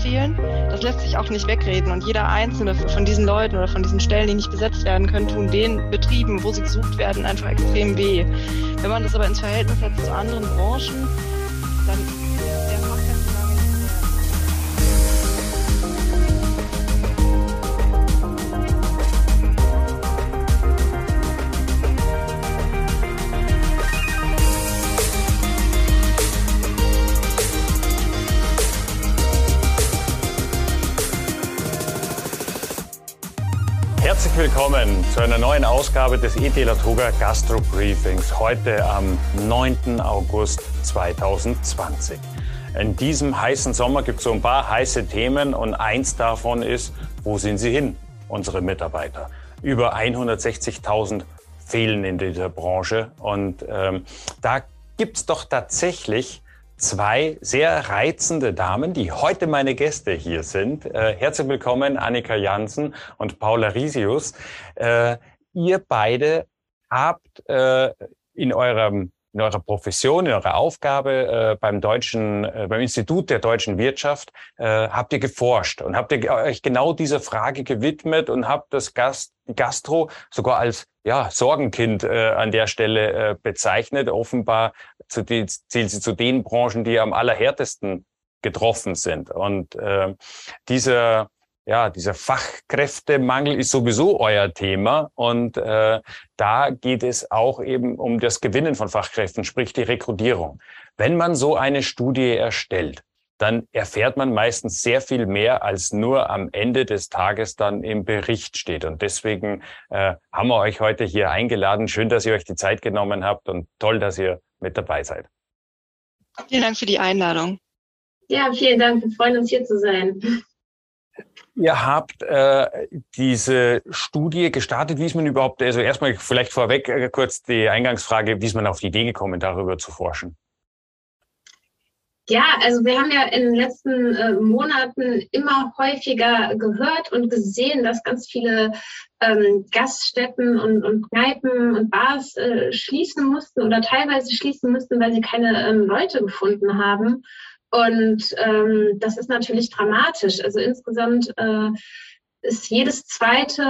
fehlen. Das lässt sich auch nicht wegreden. Und jeder einzelne von diesen Leuten oder von diesen Stellen, die nicht besetzt werden können, tun den Betrieben, wo sie gesucht werden, einfach extrem weh. Wenn man das aber ins Verhältnis setzt zu anderen Branchen, dann willkommen zu einer neuen Ausgabe des ET Latoga Gastro Briefings. Heute am 9. August 2020. In diesem heißen Sommer gibt es so ein paar heiße Themen und eins davon ist, wo sind sie hin, unsere Mitarbeiter? Über 160.000 fehlen in dieser Branche und ähm, da gibt es doch tatsächlich zwei sehr reizende Damen, die heute meine Gäste hier sind. Äh, herzlich willkommen, Annika Jansen und Paula Risius. Äh, ihr beide habt äh, in eurem in eurer Profession, in eurer Aufgabe äh, beim deutschen, äh, beim Institut der deutschen Wirtschaft äh, habt ihr geforscht und habt ihr euch genau dieser Frage gewidmet und habt das Gast, Gastro sogar als ja, Sorgenkind äh, an der Stelle äh, bezeichnet. Offenbar zu die, zählt sie zu den Branchen, die am allerhärtesten getroffen sind. Und äh, dieser ja, dieser Fachkräftemangel ist sowieso euer Thema und äh, da geht es auch eben um das Gewinnen von Fachkräften, sprich die Rekrutierung. Wenn man so eine Studie erstellt, dann erfährt man meistens sehr viel mehr, als nur am Ende des Tages dann im Bericht steht. Und deswegen äh, haben wir euch heute hier eingeladen. Schön, dass ihr euch die Zeit genommen habt und toll, dass ihr mit dabei seid. Vielen Dank für die Einladung. Ja, vielen Dank. Wir freuen uns hier zu sein. Ihr habt äh, diese Studie gestartet. Wie ist man überhaupt, also erstmal vielleicht vorweg äh, kurz die Eingangsfrage, wie ist man auf die Idee gekommen, darüber zu forschen? Ja, also wir haben ja in den letzten äh, Monaten immer häufiger gehört und gesehen, dass ganz viele ähm, Gaststätten und, und Kneipen und Bars äh, schließen mussten oder teilweise schließen mussten, weil sie keine ähm, Leute gefunden haben. Und ähm, das ist natürlich dramatisch. Also insgesamt äh, ist jedes zweite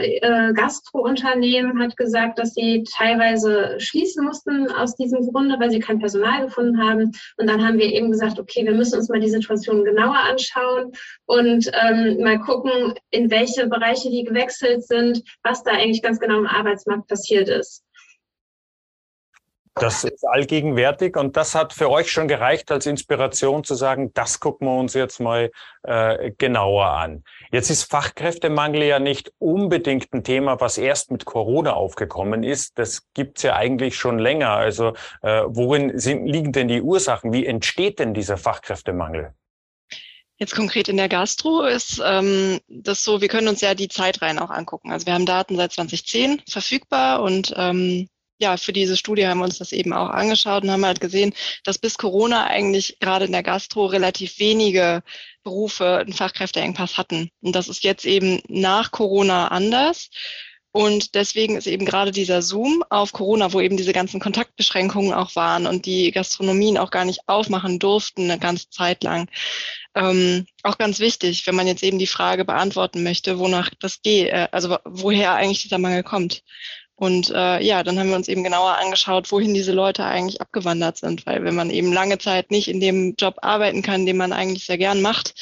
äh, Gastrounternehmen hat gesagt, dass sie teilweise schließen mussten aus diesem Grunde, weil sie kein Personal gefunden haben. Und dann haben wir eben gesagt, okay, wir müssen uns mal die Situation genauer anschauen und ähm, mal gucken, in welche Bereiche die gewechselt sind, was da eigentlich ganz genau im Arbeitsmarkt passiert ist. Das ist allgegenwärtig und das hat für euch schon gereicht als Inspiration zu sagen, das gucken wir uns jetzt mal äh, genauer an. Jetzt ist Fachkräftemangel ja nicht unbedingt ein Thema, was erst mit Corona aufgekommen ist. Das gibt's ja eigentlich schon länger. Also äh, worin sind, liegen denn die Ursachen? Wie entsteht denn dieser Fachkräftemangel? Jetzt konkret in der Gastro ist ähm, das so, wir können uns ja die Zeitreihen auch angucken. Also wir haben Daten seit 2010 verfügbar und ähm, ja, für diese Studie haben wir uns das eben auch angeschaut und haben halt gesehen, dass bis Corona eigentlich gerade in der Gastro relativ wenige Berufe einen Fachkräfteengpass hatten. Und das ist jetzt eben nach Corona anders. Und deswegen ist eben gerade dieser Zoom auf Corona, wo eben diese ganzen Kontaktbeschränkungen auch waren und die Gastronomien auch gar nicht aufmachen durften eine ganze Zeit lang, ähm, auch ganz wichtig, wenn man jetzt eben die Frage beantworten möchte, wonach das geht, äh, also woher eigentlich dieser Mangel kommt. Und äh, ja, dann haben wir uns eben genauer angeschaut, wohin diese Leute eigentlich abgewandert sind. Weil wenn man eben lange Zeit nicht in dem Job arbeiten kann, den man eigentlich sehr gern macht,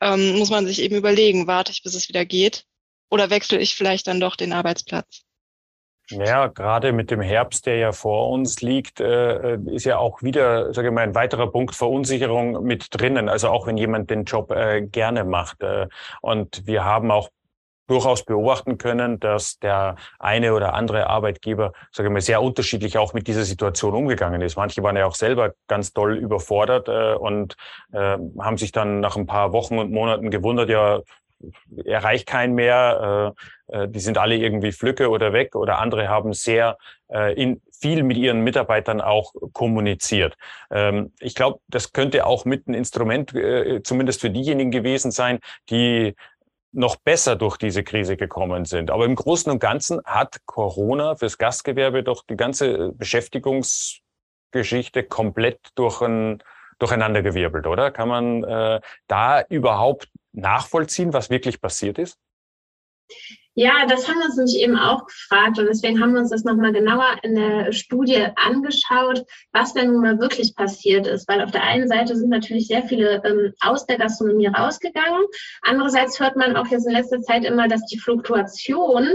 ähm, muss man sich eben überlegen, warte ich, bis es wieder geht oder wechsle ich vielleicht dann doch den Arbeitsplatz. Ja, gerade mit dem Herbst, der ja vor uns liegt, äh, ist ja auch wieder, sage ich mal, ein weiterer Punkt Verunsicherung mit drinnen. Also auch wenn jemand den Job äh, gerne macht. Äh, und wir haben auch durchaus beobachten können, dass der eine oder andere Arbeitgeber, sage ich mal, sehr unterschiedlich auch mit dieser Situation umgegangen ist. Manche waren ja auch selber ganz doll überfordert äh, und äh, haben sich dann nach ein paar Wochen und Monaten gewundert, ja, erreicht keinen mehr, äh, äh, die sind alle irgendwie flücke oder weg oder andere haben sehr äh, in, viel mit ihren Mitarbeitern auch kommuniziert. Ähm, ich glaube, das könnte auch mit ein Instrument, äh, zumindest für diejenigen gewesen sein, die noch besser durch diese Krise gekommen sind. Aber im Großen und Ganzen hat Corona fürs Gastgewerbe doch die ganze Beschäftigungsgeschichte komplett durch ein durcheinandergewirbelt, oder? Kann man äh, da überhaupt nachvollziehen, was wirklich passiert ist? Ja, das haben wir uns nämlich eben auch gefragt und deswegen haben wir uns das nochmal genauer in der Studie angeschaut, was denn nun mal wirklich passiert ist. Weil auf der einen Seite sind natürlich sehr viele ähm, aus der Gastronomie rausgegangen. Andererseits hört man auch jetzt in letzter Zeit immer, dass die Fluktuation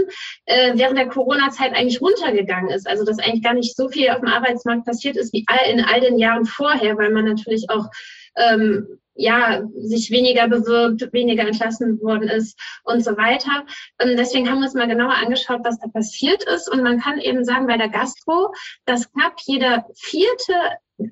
äh, während der Corona-Zeit eigentlich runtergegangen ist. Also dass eigentlich gar nicht so viel auf dem Arbeitsmarkt passiert ist wie all, in all den Jahren vorher, weil man natürlich auch ähm, ja, sich weniger bewirbt, weniger entlassen worden ist und so weiter. Und deswegen haben wir uns mal genauer angeschaut, was da passiert ist. Und man kann eben sagen, bei der Gastro, dass knapp jeder vierte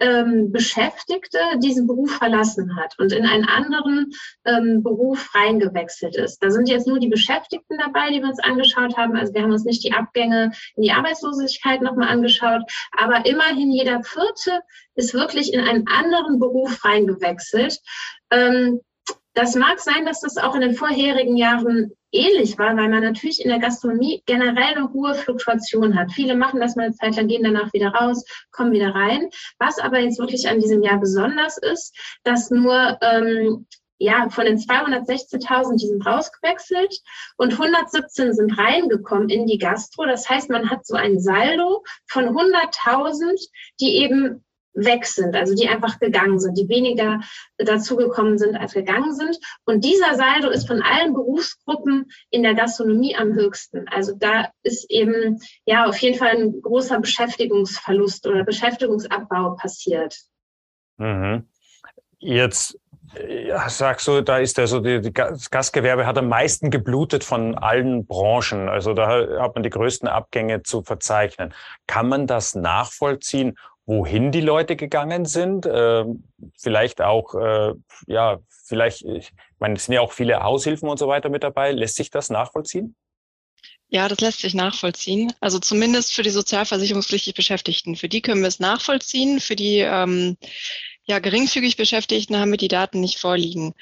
ähm, Beschäftigte diesen Beruf verlassen hat und in einen anderen ähm, Beruf reingewechselt ist. Da sind jetzt nur die Beschäftigten dabei, die wir uns angeschaut haben. Also wir haben uns nicht die Abgänge in die Arbeitslosigkeit nochmal angeschaut, aber immerhin jeder Vierte ist wirklich in einen anderen Beruf reingewechselt. Ähm, das mag sein, dass das auch in den vorherigen Jahren ähnlich war, weil man natürlich in der Gastronomie generell eine hohe Fluktuation hat. Viele machen das mal eine Zeit lang, gehen danach wieder raus, kommen wieder rein. Was aber jetzt wirklich an diesem Jahr besonders ist, dass nur ähm, ja, von den 216.000, die sind rausgewechselt und 117 sind reingekommen in die Gastro. Das heißt, man hat so ein Saldo von 100.000, die eben weg sind, also die einfach gegangen sind, die weniger dazugekommen sind als gegangen sind. Und dieser Saldo ist von allen Berufsgruppen in der Gastronomie am höchsten. Also da ist eben ja auf jeden Fall ein großer Beschäftigungsverlust oder Beschäftigungsabbau passiert. Mhm. Jetzt ja, sagst du, da ist also die, die, das Gastgewerbe hat am meisten geblutet von allen Branchen. Also da hat man die größten Abgänge zu verzeichnen. Kann man das nachvollziehen? Wohin die Leute gegangen sind. Äh, vielleicht auch, äh, ja, vielleicht, ich meine, es sind ja auch viele Haushilfen und so weiter mit dabei. Lässt sich das nachvollziehen? Ja, das lässt sich nachvollziehen. Also zumindest für die sozialversicherungspflichtig Beschäftigten. Für die können wir es nachvollziehen. Für die ähm, ja, geringfügig Beschäftigten haben wir die Daten nicht vorliegen.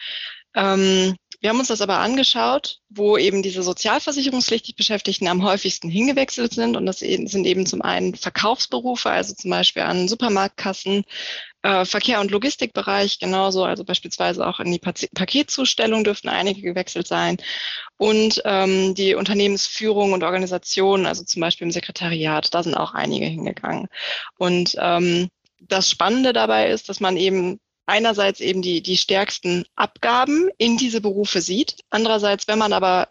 Ähm, wir haben uns das aber angeschaut, wo eben diese sozialversicherungspflichtig Beschäftigten am häufigsten hingewechselt sind. Und das sind eben zum einen Verkaufsberufe, also zum Beispiel an Supermarktkassen, äh, Verkehr- und Logistikbereich genauso, also beispielsweise auch in die Paketzustellung dürften einige gewechselt sein. Und ähm, die Unternehmensführung und Organisation, also zum Beispiel im Sekretariat, da sind auch einige hingegangen. Und ähm, das Spannende dabei ist, dass man eben einerseits eben die, die stärksten Abgaben in diese Berufe sieht. Andererseits, wenn man aber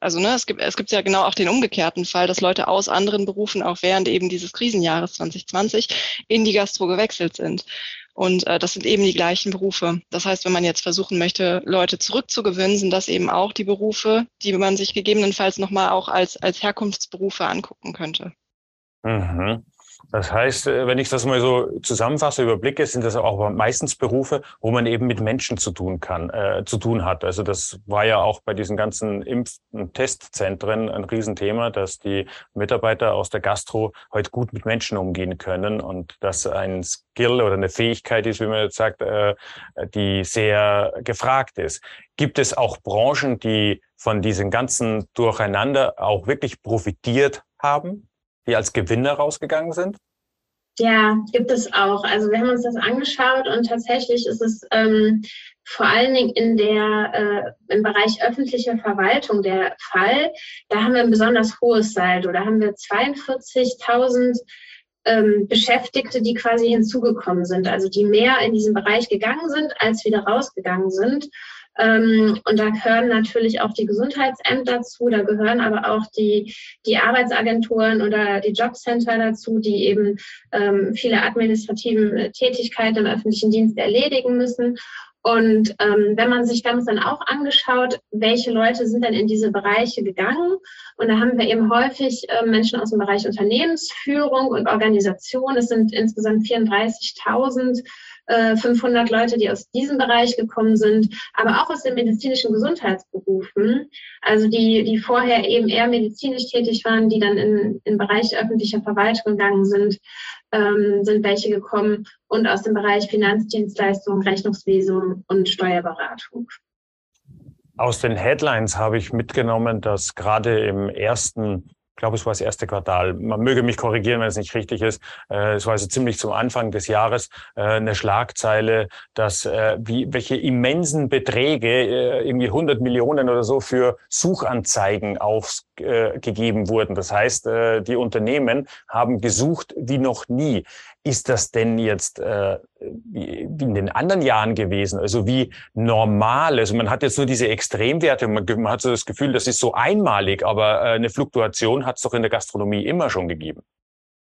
also ne, es gibt es gibt ja genau auch den umgekehrten Fall, dass Leute aus anderen Berufen auch während eben dieses Krisenjahres 2020 in die Gastro gewechselt sind. Und äh, das sind eben die gleichen Berufe. Das heißt, wenn man jetzt versuchen möchte, Leute zurückzugewinnen, sind das eben auch die Berufe, die man sich gegebenenfalls nochmal auch als, als Herkunftsberufe angucken könnte. Mhm. Das heißt, äh, wenn ich das mal so zusammenfasse, überblicke, sind das auch meistens Berufe, wo man eben mit Menschen zu tun kann, äh, zu tun hat. Also das war ja auch bei diesen ganzen Impf- und Testzentren ein Riesenthema, dass die Mitarbeiter aus der Gastro heute gut mit Menschen umgehen können und das ein Skill oder eine Fähigkeit ist, wie man jetzt sagt, äh, die sehr gefragt ist. Gibt es auch Branchen, die von diesem ganzen Durcheinander auch wirklich profitiert haben? Die als Gewinner rausgegangen sind? Ja, gibt es auch. Also wir haben uns das angeschaut und tatsächlich ist es ähm, vor allen Dingen in der, äh, im Bereich öffentliche Verwaltung der Fall. Da haben wir ein besonders hohes Saldo. Da haben wir 42.000 ähm, Beschäftigte, die quasi hinzugekommen sind, also die mehr in diesen Bereich gegangen sind, als wieder rausgegangen sind. Ähm, und da gehören natürlich auch die Gesundheitsämter dazu, da gehören aber auch die, die Arbeitsagenturen oder die Jobcenter dazu, die eben ähm, viele administrative Tätigkeiten im öffentlichen Dienst erledigen müssen. Und ähm, wenn man sich das dann auch angeschaut, welche Leute sind dann in diese Bereiche gegangen? Und da haben wir eben häufig äh, Menschen aus dem Bereich Unternehmensführung und Organisation. Es sind insgesamt 34.000 500 äh, Leute, die aus diesem Bereich gekommen sind, aber auch aus den medizinischen Gesundheitsberufen, also die, die vorher eben eher medizinisch tätig waren, die dann in, in Bereich öffentlicher Verwaltung gegangen sind, ähm, sind welche gekommen und aus dem Bereich Finanzdienstleistungen, Rechnungswesen und Steuerberatung. Aus den Headlines habe ich mitgenommen, dass gerade im ersten glaube, es war das erste Quartal. Man möge mich korrigieren, wenn es nicht richtig ist. Äh, es war also ziemlich zum Anfang des Jahres äh, eine Schlagzeile, dass äh, wie, welche immensen Beträge, äh, irgendwie 100 Millionen oder so, für Suchanzeigen aufgegeben wurden. Das heißt, äh, die Unternehmen haben gesucht wie noch nie. Ist das denn jetzt äh, wie in den anderen Jahren gewesen? Also wie normal? Also man hat jetzt nur diese Extremwerte, man, man hat so das Gefühl, das ist so einmalig, aber äh, eine Fluktuation hat es doch in der Gastronomie immer schon gegeben.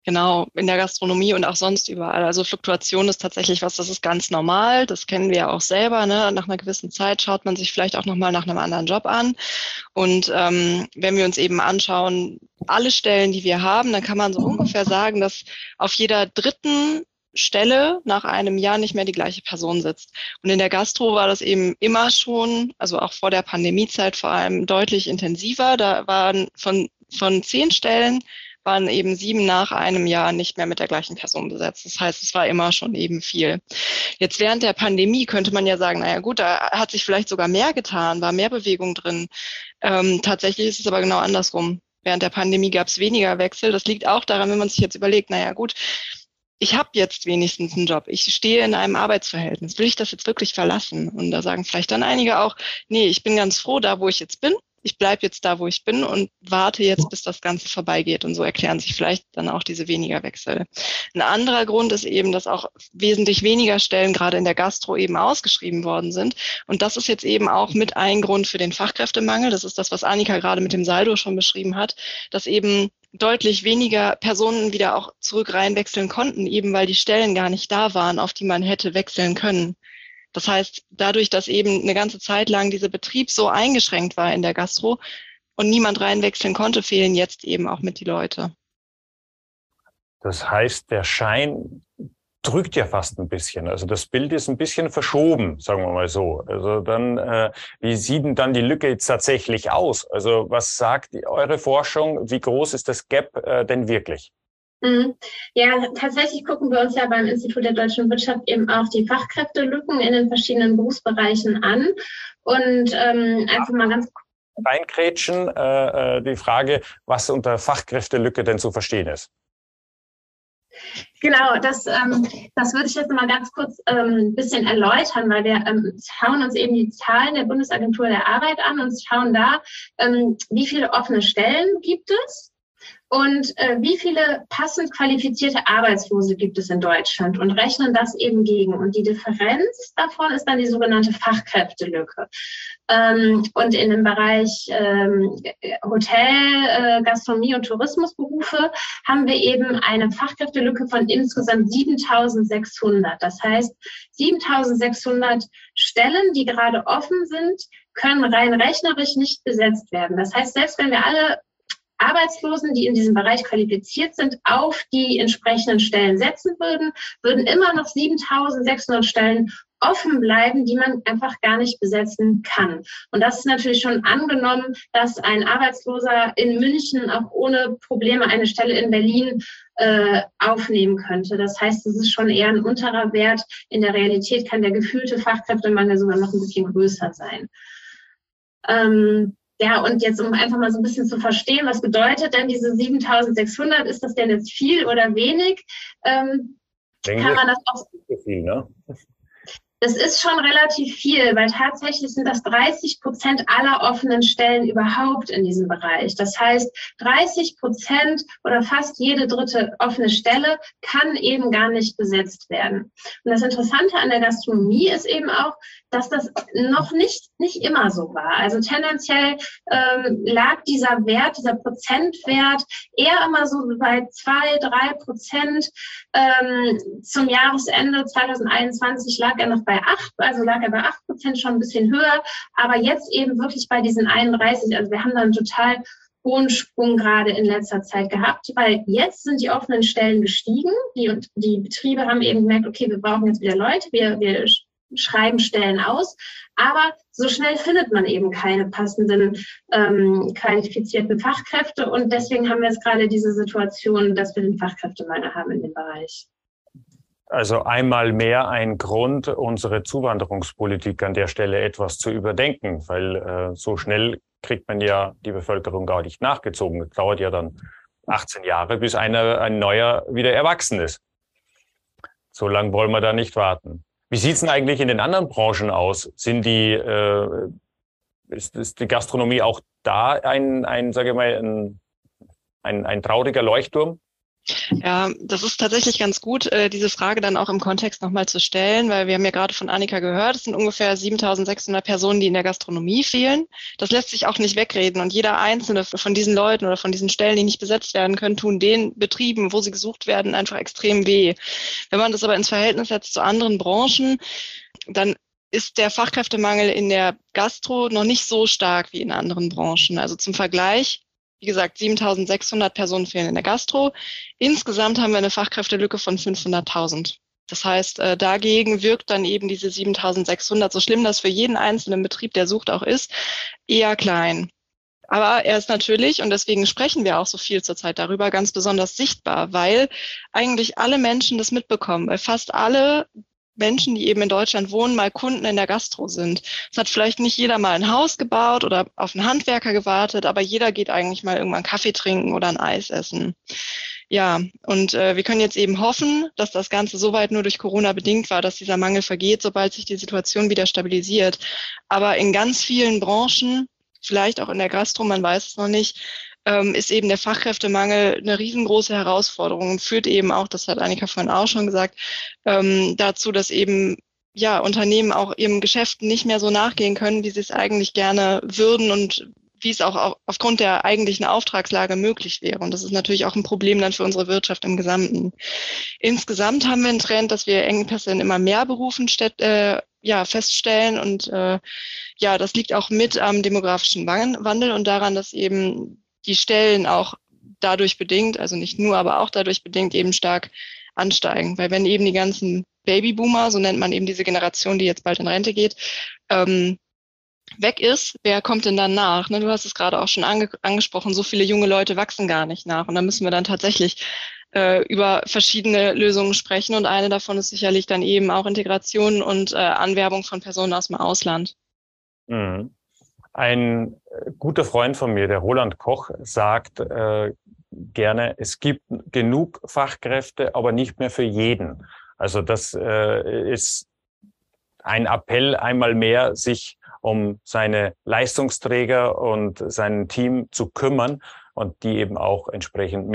Genau, in der Gastronomie und auch sonst überall. Also Fluktuation ist tatsächlich was, das ist ganz normal. Das kennen wir ja auch selber. Ne? Nach einer gewissen Zeit schaut man sich vielleicht auch nochmal nach einem anderen Job an. Und ähm, wenn wir uns eben anschauen, alle Stellen, die wir haben, dann kann man so ungefähr sagen, dass auf jeder dritten Stelle nach einem Jahr nicht mehr die gleiche Person sitzt. Und in der Gastro war das eben immer schon, also auch vor der Pandemiezeit vor allem deutlich intensiver. Da waren von, von zehn Stellen waren eben sieben nach einem Jahr nicht mehr mit der gleichen Person besetzt. Das heißt, es war immer schon eben viel. Jetzt während der Pandemie könnte man ja sagen, naja gut, da hat sich vielleicht sogar mehr getan, war mehr Bewegung drin. Ähm, tatsächlich ist es aber genau andersrum. Während der Pandemie gab es weniger Wechsel. Das liegt auch daran, wenn man sich jetzt überlegt, naja gut, ich habe jetzt wenigstens einen Job, ich stehe in einem Arbeitsverhältnis, will ich das jetzt wirklich verlassen? Und da sagen vielleicht dann einige auch, nee, ich bin ganz froh da, wo ich jetzt bin ich bleibe jetzt da, wo ich bin und warte jetzt, bis das Ganze vorbeigeht. Und so erklären sich vielleicht dann auch diese weniger Wechsel. Ein anderer Grund ist eben, dass auch wesentlich weniger Stellen gerade in der Gastro eben ausgeschrieben worden sind. Und das ist jetzt eben auch mit ein Grund für den Fachkräftemangel. Das ist das, was Annika gerade mit dem Saldo schon beschrieben hat, dass eben deutlich weniger Personen wieder auch zurück reinwechseln konnten, eben weil die Stellen gar nicht da waren, auf die man hätte wechseln können. Das heißt, dadurch, dass eben eine ganze Zeit lang dieser Betrieb so eingeschränkt war in der Gastro und niemand reinwechseln konnte, fehlen jetzt eben auch mit die Leute. Das heißt, der Schein drückt ja fast ein bisschen. Also das Bild ist ein bisschen verschoben, sagen wir mal so. Also dann, äh, wie sieht denn dann die Lücke jetzt tatsächlich aus? Also was sagt eure Forschung? Wie groß ist das Gap äh, denn wirklich? Mhm. Ja, tatsächlich gucken wir uns ja beim Institut der deutschen Wirtschaft eben auch die Fachkräftelücken in den verschiedenen Berufsbereichen an. Und ähm, einfach mal ganz reinkrätschen, äh, äh, die Frage, was unter Fachkräftelücke denn zu verstehen ist. Genau, das, ähm, das würde ich jetzt mal ganz kurz ein ähm, bisschen erläutern, weil wir ähm, schauen uns eben die Zahlen der Bundesagentur der Arbeit an und schauen da, ähm, wie viele offene Stellen gibt es und äh, wie viele passend qualifizierte Arbeitslose gibt es in Deutschland und rechnen das eben gegen. Und die Differenz davon ist dann die sogenannte Fachkräftelücke. Ähm, und in dem Bereich ähm, Hotel, äh, Gastronomie und Tourismusberufe haben wir eben eine Fachkräftelücke von insgesamt 7600. Das heißt, 7600 Stellen, die gerade offen sind, können rein rechnerisch nicht besetzt werden. Das heißt, selbst wenn wir alle Arbeitslosen, die in diesem Bereich qualifiziert sind, auf die entsprechenden Stellen setzen würden, würden immer noch 7600 Stellen offen bleiben, die man einfach gar nicht besetzen kann. Und das ist natürlich schon angenommen, dass ein Arbeitsloser in München auch ohne Probleme eine Stelle in Berlin äh, aufnehmen könnte. Das heißt, es ist schon eher ein unterer Wert. In der Realität kann der gefühlte Fachkräftemangel sogar noch ein bisschen größer sein. Ähm, ja, und jetzt, um einfach mal so ein bisschen zu verstehen, was bedeutet denn diese 7600? Ist das denn jetzt viel oder wenig? Ähm, kann man das auch. Viel, ne? Das ist schon relativ viel, weil tatsächlich sind das 30 Prozent aller offenen Stellen überhaupt in diesem Bereich. Das heißt, 30 Prozent oder fast jede dritte offene Stelle kann eben gar nicht besetzt werden. Und das Interessante an der Gastronomie ist eben auch, dass das noch nicht, nicht immer so war. Also tendenziell ähm, lag dieser Wert, dieser Prozentwert eher immer so bei zwei, drei Prozent. Ähm, zum Jahresende 2021 lag er noch bei acht, also lag er bei acht Prozent schon ein bisschen höher, aber jetzt eben wirklich bei diesen 31. Also wir haben dann total hohen Sprung gerade in letzter Zeit gehabt, weil jetzt sind die offenen Stellen gestiegen. Die, die Betriebe haben eben gemerkt, okay, wir brauchen jetzt wieder Leute, wir, wir schreiben Stellen aus, aber so schnell findet man eben keine passenden ähm, qualifizierten Fachkräfte und deswegen haben wir jetzt gerade diese Situation, dass wir den Fachkräftemangel haben in dem Bereich. Also einmal mehr ein Grund, unsere Zuwanderungspolitik an der Stelle etwas zu überdenken, weil äh, so schnell kriegt man ja die Bevölkerung gar nicht nachgezogen. Das dauert ja dann 18 Jahre, bis einer, ein neuer wieder erwachsen ist. So lange wollen wir da nicht warten. Wie sieht's denn eigentlich in den anderen Branchen aus? Sind die, äh, ist, ist die Gastronomie auch da ein, ein sage ich mal, ein, ein, ein trauriger Leuchtturm? Ja, das ist tatsächlich ganz gut, äh, diese Frage dann auch im Kontext nochmal zu stellen, weil wir haben ja gerade von Annika gehört, es sind ungefähr 7600 Personen, die in der Gastronomie fehlen. Das lässt sich auch nicht wegreden und jeder einzelne von diesen Leuten oder von diesen Stellen, die nicht besetzt werden können, tun den Betrieben, wo sie gesucht werden, einfach extrem weh. Wenn man das aber ins Verhältnis setzt zu anderen Branchen, dann ist der Fachkräftemangel in der Gastro noch nicht so stark wie in anderen Branchen. Also zum Vergleich, wie gesagt, 7600 Personen fehlen in der Gastro. Insgesamt haben wir eine Fachkräftelücke von 500.000. Das heißt, äh, dagegen wirkt dann eben diese 7600, so schlimm das für jeden einzelnen Betrieb, der sucht, auch ist, eher klein. Aber er ist natürlich, und deswegen sprechen wir auch so viel zurzeit darüber, ganz besonders sichtbar, weil eigentlich alle Menschen das mitbekommen, weil fast alle Menschen, die eben in Deutschland wohnen, mal Kunden in der Gastro sind. Es hat vielleicht nicht jeder mal ein Haus gebaut oder auf einen Handwerker gewartet, aber jeder geht eigentlich mal irgendwann Kaffee trinken oder ein Eis essen. Ja, und äh, wir können jetzt eben hoffen, dass das Ganze soweit nur durch Corona bedingt war, dass dieser Mangel vergeht, sobald sich die Situation wieder stabilisiert. Aber in ganz vielen Branchen, vielleicht auch in der Gastro, man weiß es noch nicht, ähm, ist eben der Fachkräftemangel eine riesengroße Herausforderung und führt eben auch, das hat Annika vorhin auch schon gesagt, ähm, dazu, dass eben ja, Unternehmen auch ihrem Geschäft nicht mehr so nachgehen können, wie sie es eigentlich gerne würden und wie es auch aufgrund der eigentlichen Auftragslage möglich wäre. Und das ist natürlich auch ein Problem dann für unsere Wirtschaft im Gesamten. Insgesamt haben wir einen Trend, dass wir Engpässe in immer mehr Berufen äh, ja, feststellen. Und äh, ja, das liegt auch mit am demografischen Wandel und daran, dass eben die Stellen auch dadurch bedingt, also nicht nur, aber auch dadurch bedingt eben stark ansteigen. Weil wenn eben die ganzen Babyboomer, so nennt man eben diese Generation, die jetzt bald in Rente geht, ähm, weg ist, wer kommt denn dann nach? Ne, du hast es gerade auch schon ange angesprochen, so viele junge Leute wachsen gar nicht nach. Und da müssen wir dann tatsächlich äh, über verschiedene Lösungen sprechen. Und eine davon ist sicherlich dann eben auch Integration und äh, Anwerbung von Personen aus dem Ausland. Mhm. Ein äh, guter Freund von mir, der Roland Koch, sagt äh, gerne, es gibt genug Fachkräfte, aber nicht mehr für jeden. Also das äh, ist ein Appell einmal mehr, sich um seine Leistungsträger und sein Team zu kümmern und die eben auch entsprechend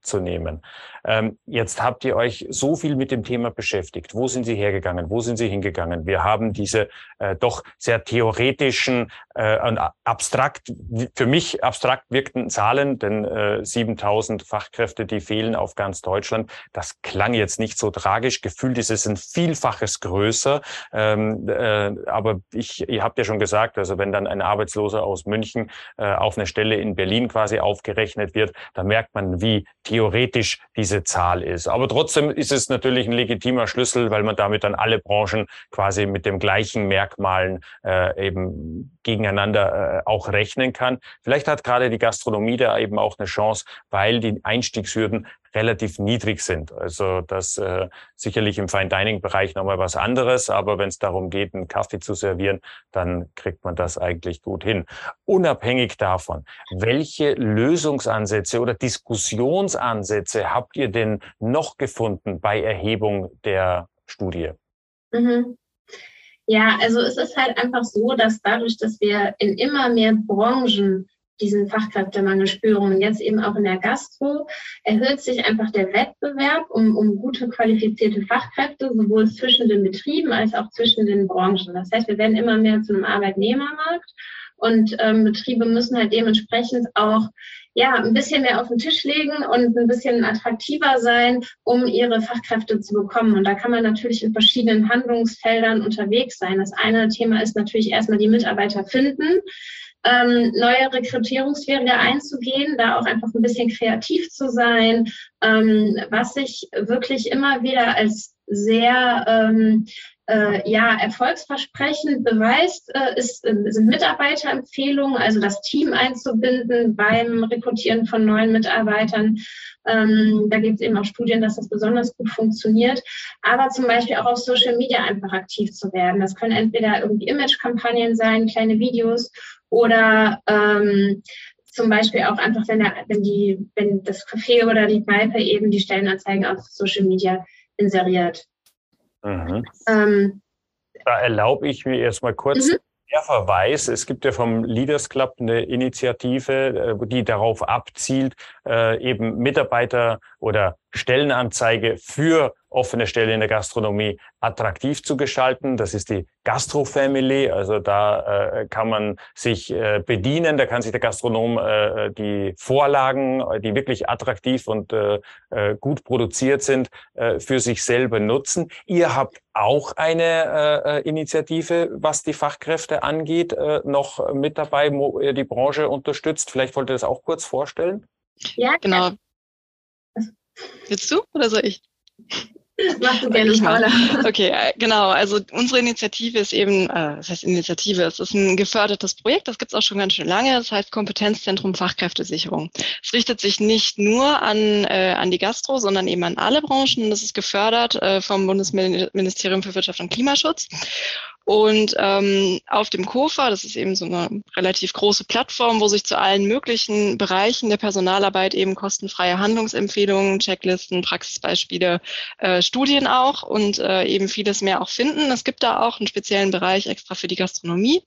mitzunehmen. Ähm, jetzt habt ihr euch so viel mit dem Thema beschäftigt. Wo sind Sie hergegangen? Wo sind Sie hingegangen? Wir haben diese äh, doch sehr theoretischen äh, abstrakt, für mich abstrakt wirkten Zahlen, denn äh, 7000 Fachkräfte, die fehlen auf ganz Deutschland. Das klang jetzt nicht so tragisch. Gefühlt ist es ein Vielfaches größer. Ähm, äh, aber ich, ihr habt ja schon gesagt, also wenn dann ein Arbeitsloser aus München äh, auf eine Stelle in Berlin quasi aufgerechnet wird, da merkt man, wie theoretisch diese Zahl ist. Aber trotzdem ist es natürlich ein legitimer Schlüssel, weil man damit dann alle Branchen quasi mit dem gleichen Merkmalen äh, eben gegeneinander äh, auch rechnen kann. Vielleicht hat gerade die Gastronomie da eben auch eine Chance, weil die Einstiegshürden relativ niedrig sind. Also das äh, sicherlich im Fine Dining Bereich nochmal was anderes, aber wenn es darum geht, einen Kaffee zu servieren, dann kriegt man das eigentlich gut hin. Unabhängig davon, welche Lösungsansätze oder Diskussionsansätze habt ihr denn noch gefunden bei Erhebung der Studie? Mhm. Ja, also es ist halt einfach so, dass dadurch, dass wir in immer mehr Branchen diesen Fachkräftemangel spüren. Und jetzt eben auch in der Gastro erhöht sich einfach der Wettbewerb um, um gute qualifizierte Fachkräfte, sowohl zwischen den Betrieben als auch zwischen den Branchen. Das heißt, wir werden immer mehr zu einem Arbeitnehmermarkt und ähm, Betriebe müssen halt dementsprechend auch ja, ein bisschen mehr auf den Tisch legen und ein bisschen attraktiver sein, um ihre Fachkräfte zu bekommen. Und da kann man natürlich in verschiedenen Handlungsfeldern unterwegs sein. Das eine Thema ist natürlich erstmal die Mitarbeiter finden ähm, neue Rekrutierungswege einzugehen, da auch einfach ein bisschen kreativ zu sein, ähm, was sich wirklich immer wieder als sehr ähm, äh, ja, erfolgsversprechend beweist, äh, ist, äh, sind Mitarbeiterempfehlungen, also das Team einzubinden beim Rekrutieren von neuen Mitarbeitern. Ähm, da gibt es eben auch Studien, dass das besonders gut funktioniert. Aber zum Beispiel auch auf Social Media einfach aktiv zu werden. Das können entweder irgendwie Image-Kampagnen sein, kleine Videos oder ähm, zum Beispiel auch einfach, wenn, der, wenn, die, wenn das Café oder die Kneipe eben die Stellenanzeigen auf Social Media inseriert. Mhm. Ähm, da erlaube ich mir erstmal kurz mhm. der Verweis. Es gibt ja vom Leaders Club eine Initiative, äh, die darauf abzielt, äh, eben Mitarbeiter oder Stellenanzeige für offene Stelle in der Gastronomie attraktiv zu gestalten. Das ist die Gastro Family. Also da äh, kann man sich äh, bedienen. Da kann sich der Gastronom äh, die Vorlagen, die wirklich attraktiv und äh, äh gut produziert sind, äh, für sich selber nutzen. Ihr habt auch eine äh, Initiative, was die Fachkräfte angeht, äh, noch mit dabei, wo ihr die Branche unterstützt. Vielleicht wollt ihr das auch kurz vorstellen. Ja, genau. Willst du oder soll ich? Mach du gerne, Paula. Okay, äh, genau. Also unsere Initiative ist eben, äh, das heißt Initiative, es ist ein gefördertes Projekt, das gibt es auch schon ganz schön lange. Das heißt Kompetenzzentrum Fachkräftesicherung. Es richtet sich nicht nur an, äh, an die Gastro, sondern eben an alle Branchen. Das ist gefördert äh, vom Bundesministerium für Wirtschaft und Klimaschutz. Und ähm, auf dem KOFA, das ist eben so eine relativ große Plattform, wo sich zu allen möglichen Bereichen der Personalarbeit eben kostenfreie Handlungsempfehlungen, Checklisten, Praxisbeispiele, äh, Studien auch und äh, eben vieles mehr auch finden. Es gibt da auch einen speziellen Bereich extra für die Gastronomie.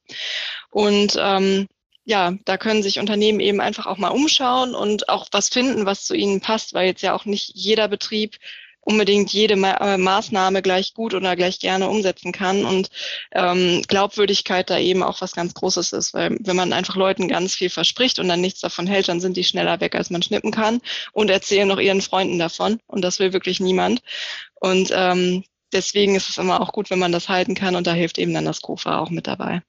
Und ähm, ja, da können sich Unternehmen eben einfach auch mal umschauen und auch was finden, was zu ihnen passt, weil jetzt ja auch nicht jeder Betrieb unbedingt jede Ma äh, Maßnahme gleich gut oder gleich gerne umsetzen kann. Und ähm, Glaubwürdigkeit da eben auch was ganz Großes ist, weil wenn man einfach Leuten ganz viel verspricht und dann nichts davon hält, dann sind die schneller weg, als man schnippen kann und erzählen noch ihren Freunden davon. Und das will wirklich niemand. Und ähm, deswegen ist es immer auch gut, wenn man das halten kann und da hilft eben dann das KOFA auch mit dabei.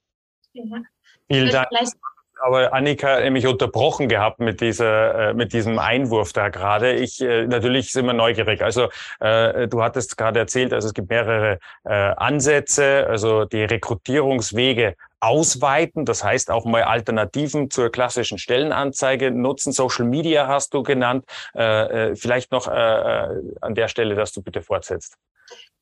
Ja. Vielen Dank aber Annika nämlich unterbrochen gehabt mit dieser, äh, mit diesem Einwurf da gerade. Ich äh, natürlich sind wir neugierig. Also äh, du hattest gerade erzählt, also es gibt mehrere äh, Ansätze, also die Rekrutierungswege ausweiten, das heißt auch mal Alternativen zur klassischen Stellenanzeige nutzen. Social Media hast du genannt. Äh, äh, vielleicht noch äh, äh an der Stelle, dass du bitte fortsetzt.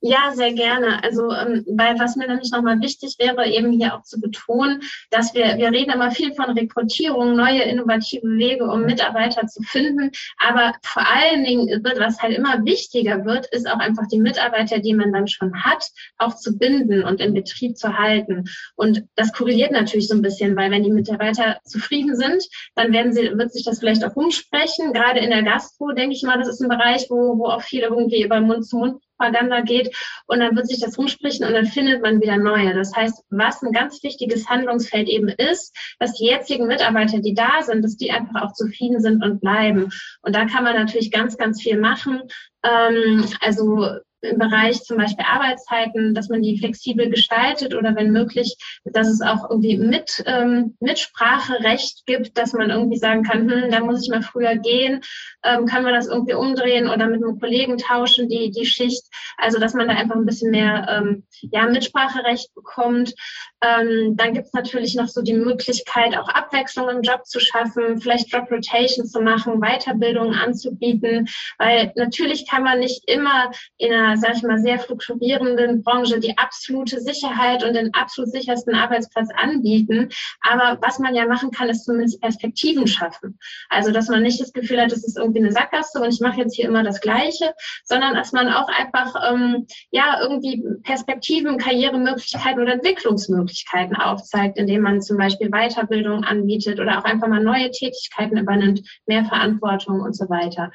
Ja, sehr gerne. Also, ähm, weil was mir nämlich nochmal wichtig wäre, eben hier auch zu betonen, dass wir, wir reden immer viel von Rekrutierung, neue innovative Wege, um Mitarbeiter zu finden. Aber vor allen Dingen wird, was halt immer wichtiger wird, ist auch einfach die Mitarbeiter, die man dann schon hat, auch zu binden und in Betrieb zu halten. Und das korreliert natürlich so ein bisschen, weil wenn die Mitarbeiter zufrieden sind, dann werden sie, wird sich das vielleicht auch umsprechen. Gerade in der Gastro, denke ich mal, das ist ein Bereich, wo, wo auch viel irgendwie über Mund zu Mund Propaganda geht und dann wird sich das rumsprechen und dann findet man wieder neue. Das heißt, was ein ganz wichtiges Handlungsfeld eben ist, dass die jetzigen Mitarbeiter, die da sind, dass die einfach auch zufrieden sind und bleiben. Und da kann man natürlich ganz, ganz viel machen. Ähm, also im Bereich zum Beispiel Arbeitszeiten, dass man die flexibel gestaltet oder wenn möglich, dass es auch irgendwie mit ähm, Mitspracherecht gibt, dass man irgendwie sagen kann, hm, da muss ich mal früher gehen, ähm, kann man das irgendwie umdrehen oder mit einem Kollegen tauschen, die, die Schicht. Also dass man da einfach ein bisschen mehr ähm, ja, Mitspracherecht bekommt. Ähm, dann gibt es natürlich noch so die Möglichkeit, auch Abwechslung im Job zu schaffen, vielleicht Job Rotation zu machen, Weiterbildungen anzubieten, weil natürlich kann man nicht immer in einer sage ich mal, sehr fluktuierenden Branche die absolute Sicherheit und den absolut sichersten Arbeitsplatz anbieten. Aber was man ja machen kann, ist zumindest Perspektiven schaffen. Also, dass man nicht das Gefühl hat, das ist irgendwie eine Sackgasse und ich mache jetzt hier immer das Gleiche, sondern dass man auch einfach, ähm, ja, irgendwie Perspektiven, Karrieremöglichkeiten oder Entwicklungsmöglichkeiten aufzeigt, indem man zum Beispiel Weiterbildung anbietet oder auch einfach mal neue Tätigkeiten übernimmt, mehr Verantwortung und so weiter.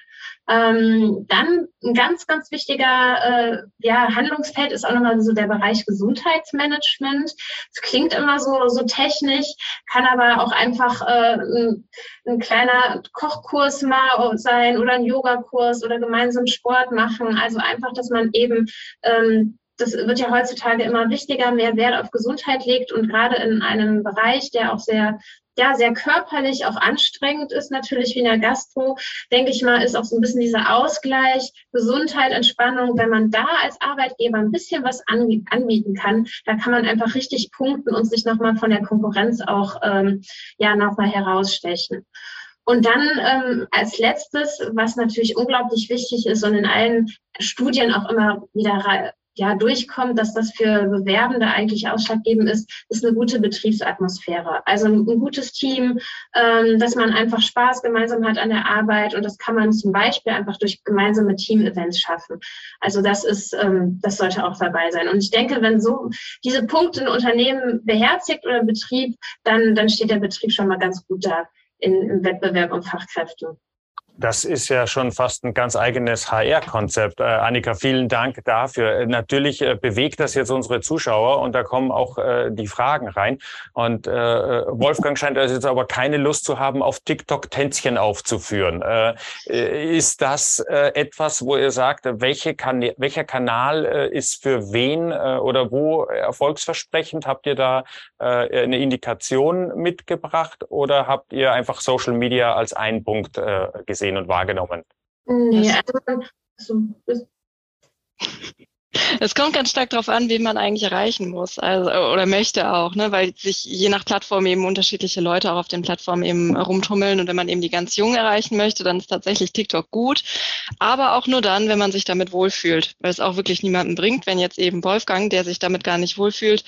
Ähm, dann ein ganz, ganz wichtiger äh, ja, Handlungsfeld ist auch nochmal so der Bereich Gesundheitsmanagement. Es klingt immer so, so technisch, kann aber auch einfach äh, ein, ein kleiner Kochkurs mal sein oder ein Yogakurs oder gemeinsam Sport machen. Also einfach, dass man eben ähm, das wird ja heutzutage immer wichtiger, mehr Wert auf Gesundheit legt und gerade in einem Bereich, der auch sehr ja, sehr körperlich auch anstrengend ist, natürlich wie in der Gastro, denke ich mal, ist auch so ein bisschen dieser Ausgleich, Gesundheit, Entspannung. Wenn man da als Arbeitgeber ein bisschen was anbieten kann, da kann man einfach richtig punkten und sich nochmal von der Konkurrenz auch, ähm, ja, nochmal herausstechen. Und dann ähm, als letztes, was natürlich unglaublich wichtig ist und in allen Studien auch immer wieder ja, durchkommt, dass das für Bewerbende eigentlich ausschlaggebend ist, ist eine gute Betriebsatmosphäre. Also ein, ein gutes Team, ähm, dass man einfach Spaß gemeinsam hat an der Arbeit und das kann man zum Beispiel einfach durch gemeinsame Team-Events schaffen. Also das ist, ähm, das sollte auch dabei sein. Und ich denke, wenn so diese Punkte ein Unternehmen beherzigt oder Betrieb, dann, dann steht der Betrieb schon mal ganz gut da in, im Wettbewerb um Fachkräfte. Das ist ja schon fast ein ganz eigenes HR-Konzept. Äh, Annika, vielen Dank dafür. Äh, natürlich äh, bewegt das jetzt unsere Zuschauer und da kommen auch äh, die Fragen rein. Und äh, Wolfgang scheint also jetzt aber keine Lust zu haben, auf TikTok Tänzchen aufzuführen. Äh, ist das äh, etwas, wo ihr sagt, welche kan welcher Kanal äh, ist für wen äh, oder wo erfolgsversprechend? Habt ihr da äh, eine Indikation mitgebracht oder habt ihr einfach Social Media als einen Punkt äh, gesehen? Gesehen und wahrgenommen? Nee, also, es kommt ganz stark darauf an, wen man eigentlich erreichen muss, also oder möchte auch, ne, weil sich je nach Plattform eben unterschiedliche Leute auch auf den Plattformen eben rumtummeln und wenn man eben die ganz Jungen erreichen möchte, dann ist tatsächlich TikTok gut, aber auch nur dann, wenn man sich damit wohlfühlt, weil es auch wirklich niemanden bringt, wenn jetzt eben Wolfgang, der sich damit gar nicht wohlfühlt,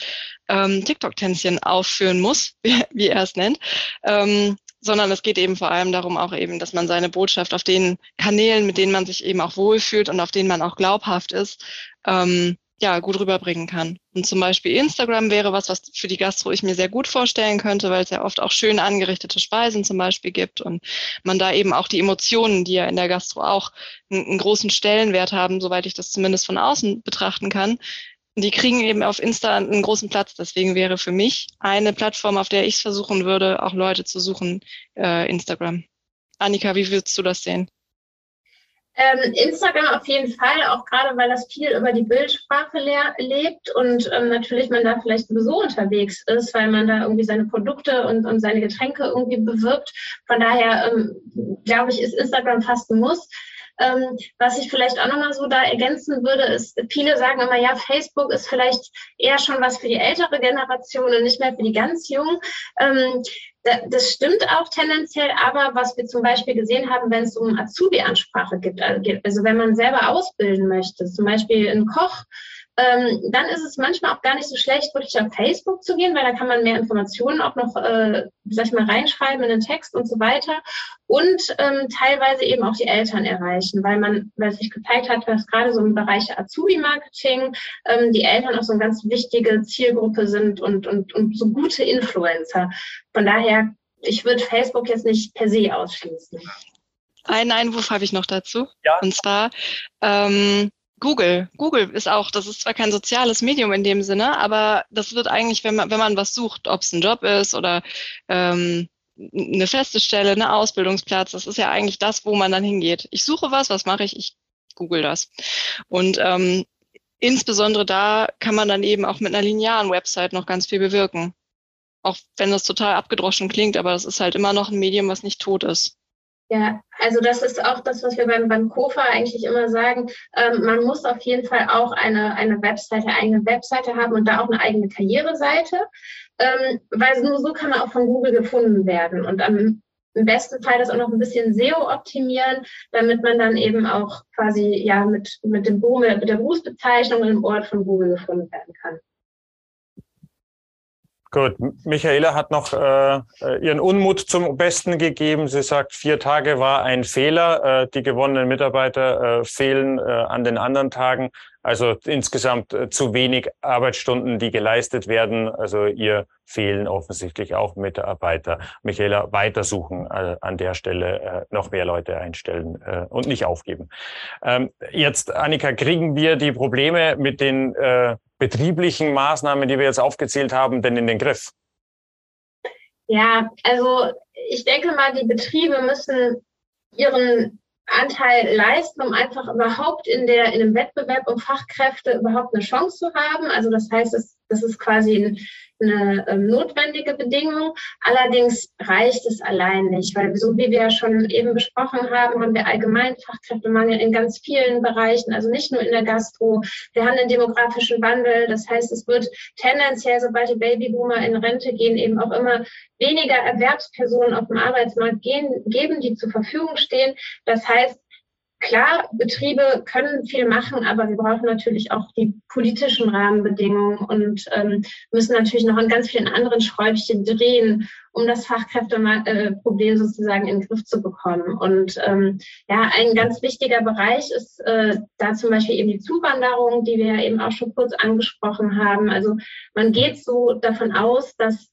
ähm, TikTok-Tänzchen aufführen muss, wie, wie er es nennt, ähm, sondern es geht eben vor allem darum auch eben, dass man seine Botschaft auf den Kanälen, mit denen man sich eben auch wohlfühlt und auf denen man auch glaubhaft ist, ähm, ja, gut rüberbringen kann. Und zum Beispiel Instagram wäre was, was für die Gastro ich mir sehr gut vorstellen könnte, weil es ja oft auch schön angerichtete Speisen zum Beispiel gibt und man da eben auch die Emotionen, die ja in der Gastro auch einen, einen großen Stellenwert haben, soweit ich das zumindest von außen betrachten kann, die kriegen eben auf Insta einen großen Platz. Deswegen wäre für mich eine Plattform, auf der ich es versuchen würde, auch Leute zu suchen, äh, Instagram. Annika, wie würdest du das sehen? Ähm, Instagram auf jeden Fall, auch gerade weil das viel über die Bildsprache lebt und ähm, natürlich man da vielleicht sowieso unterwegs ist, weil man da irgendwie seine Produkte und, und seine Getränke irgendwie bewirbt. Von daher ähm, glaube ich, ist Instagram fast ein Muss. Ähm, was ich vielleicht auch nochmal so da ergänzen würde, ist, viele sagen immer, ja, Facebook ist vielleicht eher schon was für die ältere Generation und nicht mehr für die ganz Jungen. Ähm, das stimmt auch tendenziell, aber was wir zum Beispiel gesehen haben, wenn es um Azubi-Ansprache gibt, also wenn man selber ausbilden möchte, zum Beispiel ein Koch, ähm, dann ist es manchmal auch gar nicht so schlecht, wirklich auf Facebook zu gehen, weil da kann man mehr Informationen auch noch, äh, sag ich mal, reinschreiben in den Text und so weiter. Und ähm, teilweise eben auch die Eltern erreichen, weil man, weil sich gezeigt hat, dass gerade so im Bereich Azubi-Marketing ähm, die Eltern auch so eine ganz wichtige Zielgruppe sind und, und, und so gute Influencer. Von daher, ich würde Facebook jetzt nicht per se ausschließen. Einen Einwurf habe ich noch dazu. Ja. Und zwar, ähm, Google. Google ist auch, das ist zwar kein soziales Medium in dem Sinne, aber das wird eigentlich, wenn man, wenn man was sucht, ob es ein Job ist oder ähm, eine feste Stelle, eine Ausbildungsplatz, das ist ja eigentlich das, wo man dann hingeht. Ich suche was, was mache ich? Ich google das. Und ähm, insbesondere da kann man dann eben auch mit einer linearen Website noch ganz viel bewirken. Auch wenn das total abgedroschen klingt, aber das ist halt immer noch ein Medium, was nicht tot ist. Ja, also das ist auch das, was wir beim, beim KOFA eigentlich immer sagen. Ähm, man muss auf jeden Fall auch eine, eine Webseite, eine eigene Webseite haben und da auch eine eigene Karriereseite, ähm, weil nur so kann man auch von Google gefunden werden. Und am im besten Fall das auch noch ein bisschen SEO optimieren, damit man dann eben auch quasi ja mit, mit dem mit der Berufsbezeichnung im Ort von Google gefunden werden kann. Gut, Michaela hat noch äh, ihren Unmut zum Besten gegeben. Sie sagt, vier Tage war ein Fehler. Äh, die gewonnenen Mitarbeiter äh, fehlen äh, an den anderen Tagen. Also insgesamt äh, zu wenig Arbeitsstunden, die geleistet werden. Also ihr fehlen offensichtlich auch Mitarbeiter. Michaela, weitersuchen äh, an der Stelle, äh, noch mehr Leute einstellen äh, und nicht aufgeben. Ähm, jetzt, Annika, kriegen wir die Probleme mit den äh, betrieblichen Maßnahmen, die wir jetzt aufgezählt haben, denn in den Griff? Ja, also ich denke mal, die Betriebe müssen ihren Anteil leisten, um einfach überhaupt in der in einem Wettbewerb um Fachkräfte überhaupt eine Chance zu haben. Also das heißt, es, das ist quasi ein, eine ähm, notwendige Bedingung. Allerdings reicht es allein nicht, weil so wie wir ja schon eben besprochen haben, haben wir allgemein Fachkräftemangel in ganz vielen Bereichen, also nicht nur in der Gastro. Wir haben den demografischen Wandel. Das heißt, es wird tendenziell, sobald die Babyboomer in Rente gehen, eben auch immer weniger Erwerbspersonen auf dem Arbeitsmarkt gehen, geben, die zur Verfügung stehen. Das heißt, Klar, Betriebe können viel machen, aber wir brauchen natürlich auch die politischen Rahmenbedingungen und ähm, müssen natürlich noch an ganz vielen anderen Schräubchen drehen, um das Fachkräfteproblem sozusagen in den Griff zu bekommen. Und ähm, ja, ein ganz wichtiger Bereich ist äh, da zum Beispiel eben die Zuwanderung, die wir ja eben auch schon kurz angesprochen haben. Also man geht so davon aus, dass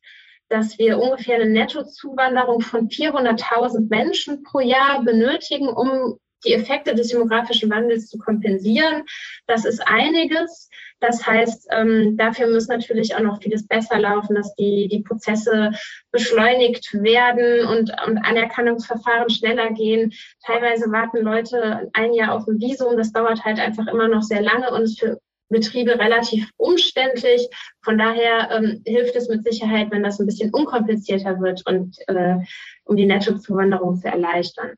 dass wir ungefähr eine Nettozuwanderung von 400.000 Menschen pro Jahr benötigen, um die Effekte des demografischen Wandels zu kompensieren. Das ist einiges. Das heißt, ähm, dafür muss natürlich auch noch vieles besser laufen, dass die, die Prozesse beschleunigt werden und, und Anerkennungsverfahren schneller gehen. Teilweise warten Leute ein Jahr auf ein Visum. Das dauert halt einfach immer noch sehr lange und ist für Betriebe relativ umständlich. Von daher ähm, hilft es mit Sicherheit, wenn das ein bisschen unkomplizierter wird und äh, um die Nettozuwanderung zu erleichtern.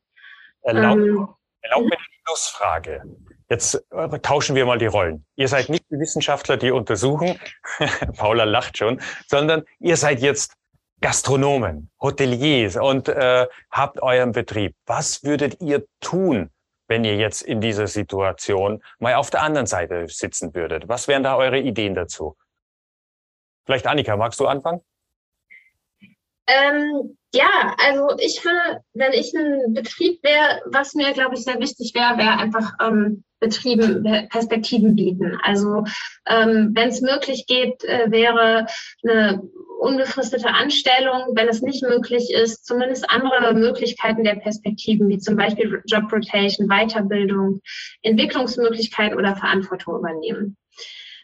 Erlaubt, ähm, Erlaubt mir die Schlussfrage. Jetzt äh, tauschen wir mal die Rollen. Ihr seid nicht die Wissenschaftler, die untersuchen, Paula lacht schon, sondern ihr seid jetzt Gastronomen, Hoteliers und äh, habt euren Betrieb. Was würdet ihr tun, wenn ihr jetzt in dieser Situation mal auf der anderen Seite sitzen würdet? Was wären da eure Ideen dazu? Vielleicht Annika, magst du anfangen? Ähm, ja, also ich finde, wenn ich ein Betrieb wäre, was mir, glaube ich, sehr wichtig wäre, wäre einfach ähm, Betrieben Perspektiven bieten. Also ähm, wenn es möglich geht, äh, wäre eine unbefristete Anstellung, wenn es nicht möglich ist, zumindest andere Möglichkeiten der Perspektiven, wie zum Beispiel Job Rotation, Weiterbildung, Entwicklungsmöglichkeiten oder Verantwortung übernehmen.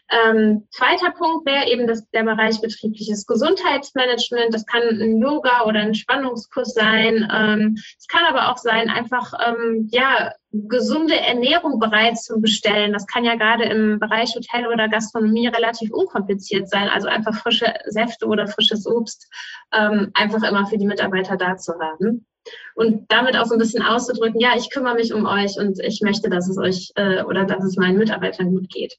Ähm, zweiter Punkt wäre eben das, der Bereich betriebliches Gesundheitsmanagement. Das kann ein Yoga oder ein Spannungskurs sein. Ähm, es kann aber auch sein, einfach ähm, ja gesunde Ernährung bereitzustellen. Das kann ja gerade im Bereich Hotel oder Gastronomie relativ unkompliziert sein. Also einfach frische Säfte oder frisches Obst ähm, einfach immer für die Mitarbeiter da zu haben und damit auch so ein bisschen auszudrücken, ja, ich kümmere mich um euch und ich möchte, dass es euch äh, oder dass es meinen Mitarbeitern gut geht.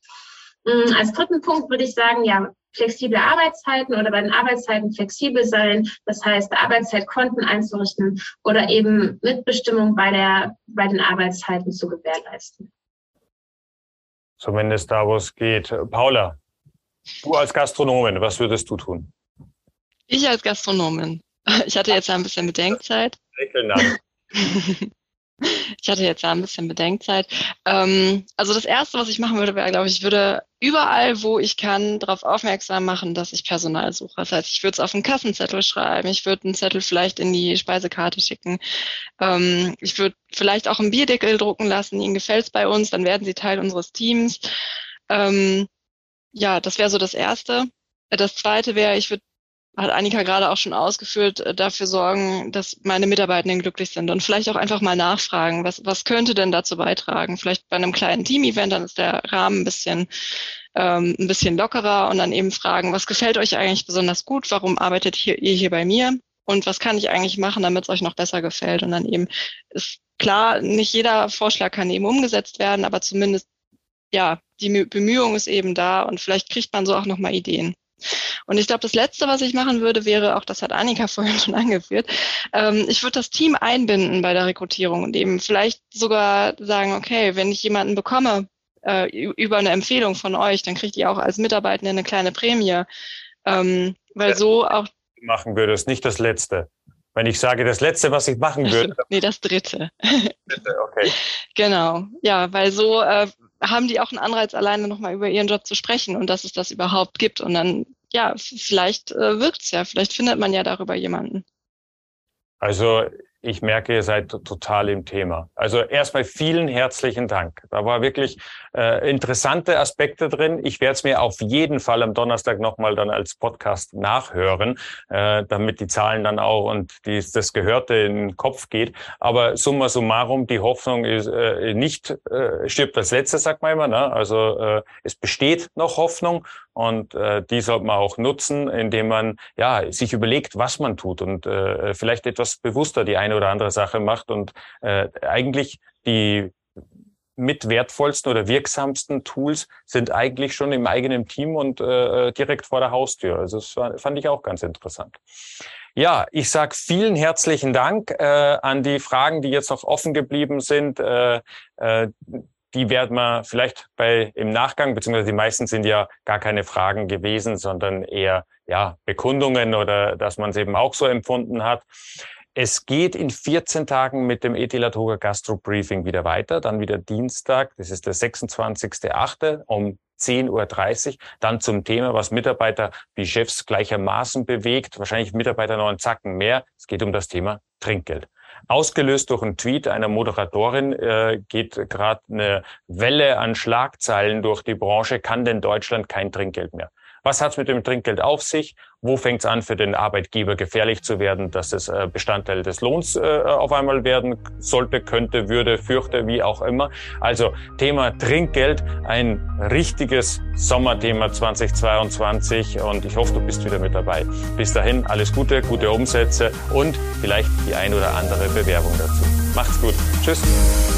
Mm, als dritten Punkt würde ich sagen, ja, flexible Arbeitszeiten oder bei den Arbeitszeiten flexibel sein. Das heißt, Arbeitszeitkonten einzurichten oder eben Mitbestimmung bei der, bei den Arbeitszeiten zu gewährleisten. Zumindest da, wo es geht. Paula, du als Gastronomin, was würdest du tun? Ich als Gastronomin. Ich hatte jetzt ein bisschen Bedenkzeit. Ich hatte jetzt ja ein bisschen Bedenkzeit. Ähm, also das Erste, was ich machen würde, wäre, glaube ich, ich würde überall, wo ich kann, darauf aufmerksam machen, dass ich Personal suche. Das heißt, ich würde es auf einen Kassenzettel schreiben, ich würde einen Zettel vielleicht in die Speisekarte schicken. Ähm, ich würde vielleicht auch einen Bierdeckel drucken lassen, Ihnen gefällt es bei uns, dann werden Sie Teil unseres Teams. Ähm, ja, das wäre so das Erste. Das Zweite wäre, ich würde hat Annika gerade auch schon ausgeführt, äh, dafür sorgen, dass meine Mitarbeitenden glücklich sind und vielleicht auch einfach mal nachfragen, was, was könnte denn dazu beitragen? Vielleicht bei einem kleinen Team-Event, dann ist der Rahmen ein bisschen, ähm, ein bisschen lockerer und dann eben fragen, was gefällt euch eigentlich besonders gut? Warum arbeitet hier, ihr hier bei mir? Und was kann ich eigentlich machen, damit es euch noch besser gefällt? Und dann eben ist klar, nicht jeder Vorschlag kann eben umgesetzt werden, aber zumindest, ja, die Bemühung ist eben da und vielleicht kriegt man so auch nochmal Ideen. Und ich glaube, das Letzte, was ich machen würde, wäre, auch das hat Annika vorhin schon angeführt, ähm, ich würde das Team einbinden bei der Rekrutierung und eben vielleicht sogar sagen, okay, wenn ich jemanden bekomme äh, über eine Empfehlung von euch, dann kriegt ihr auch als Mitarbeitende eine kleine Prämie. Ähm, weil ja, so auch. Machen würdest, nicht das Letzte. Wenn ich sage, das Letzte, was ich machen würde. nee, das Dritte. Dritte, okay. genau. Ja, weil so äh, haben die auch einen Anreiz, alleine nochmal über ihren Job zu sprechen und dass es das überhaupt gibt. Und dann, ja, vielleicht äh, wirkt es ja, vielleicht findet man ja darüber jemanden. Also ich merke, ihr seid total im Thema. Also erstmal vielen herzlichen Dank. Da war wirklich äh, interessante Aspekte drin. Ich werde es mir auf jeden Fall am Donnerstag nochmal dann als Podcast nachhören, äh, damit die Zahlen dann auch und die, das Gehörte in den Kopf geht. Aber summa summarum, die Hoffnung ist äh, nicht äh, stirbt als letzte, sagt man immer. Ne? Also äh, es besteht noch Hoffnung und äh, die sollte man auch nutzen, indem man ja sich überlegt, was man tut und äh, vielleicht etwas bewusster die eine oder andere Sache macht und äh, eigentlich die mit wertvollsten oder wirksamsten Tools sind eigentlich schon im eigenen Team und äh, direkt vor der Haustür. Also das fand ich auch ganz interessant. Ja, ich sag vielen herzlichen Dank äh, an die Fragen, die jetzt noch offen geblieben sind. Äh, äh, die werden wir vielleicht bei im Nachgang, beziehungsweise die meisten sind ja gar keine Fragen gewesen, sondern eher ja Bekundungen oder dass man es eben auch so empfunden hat. Es geht in 14 Tagen mit dem Ethilatoga Gastro Briefing wieder weiter, dann wieder Dienstag, das ist der 26.8. um 10.30 Uhr, dann zum Thema, was Mitarbeiter wie Chefs gleichermaßen bewegt, wahrscheinlich Mitarbeiter noch einen Zacken mehr. Es geht um das Thema Trinkgeld. Ausgelöst durch einen Tweet einer Moderatorin äh, geht gerade eine Welle an Schlagzeilen durch die Branche. Kann denn Deutschland kein Trinkgeld mehr? Was hat es mit dem Trinkgeld auf sich? Wo fängt es an, für den Arbeitgeber gefährlich zu werden, dass es äh, Bestandteil des Lohns äh, auf einmal werden sollte, könnte, würde, fürchte, wie auch immer? Also Thema Trinkgeld, ein richtiges Sommerthema 2022 und ich hoffe, du bist wieder mit dabei. Bis dahin alles Gute, gute Umsätze und vielleicht die ein oder andere Bewerbung dazu. Macht's gut. Tschüss.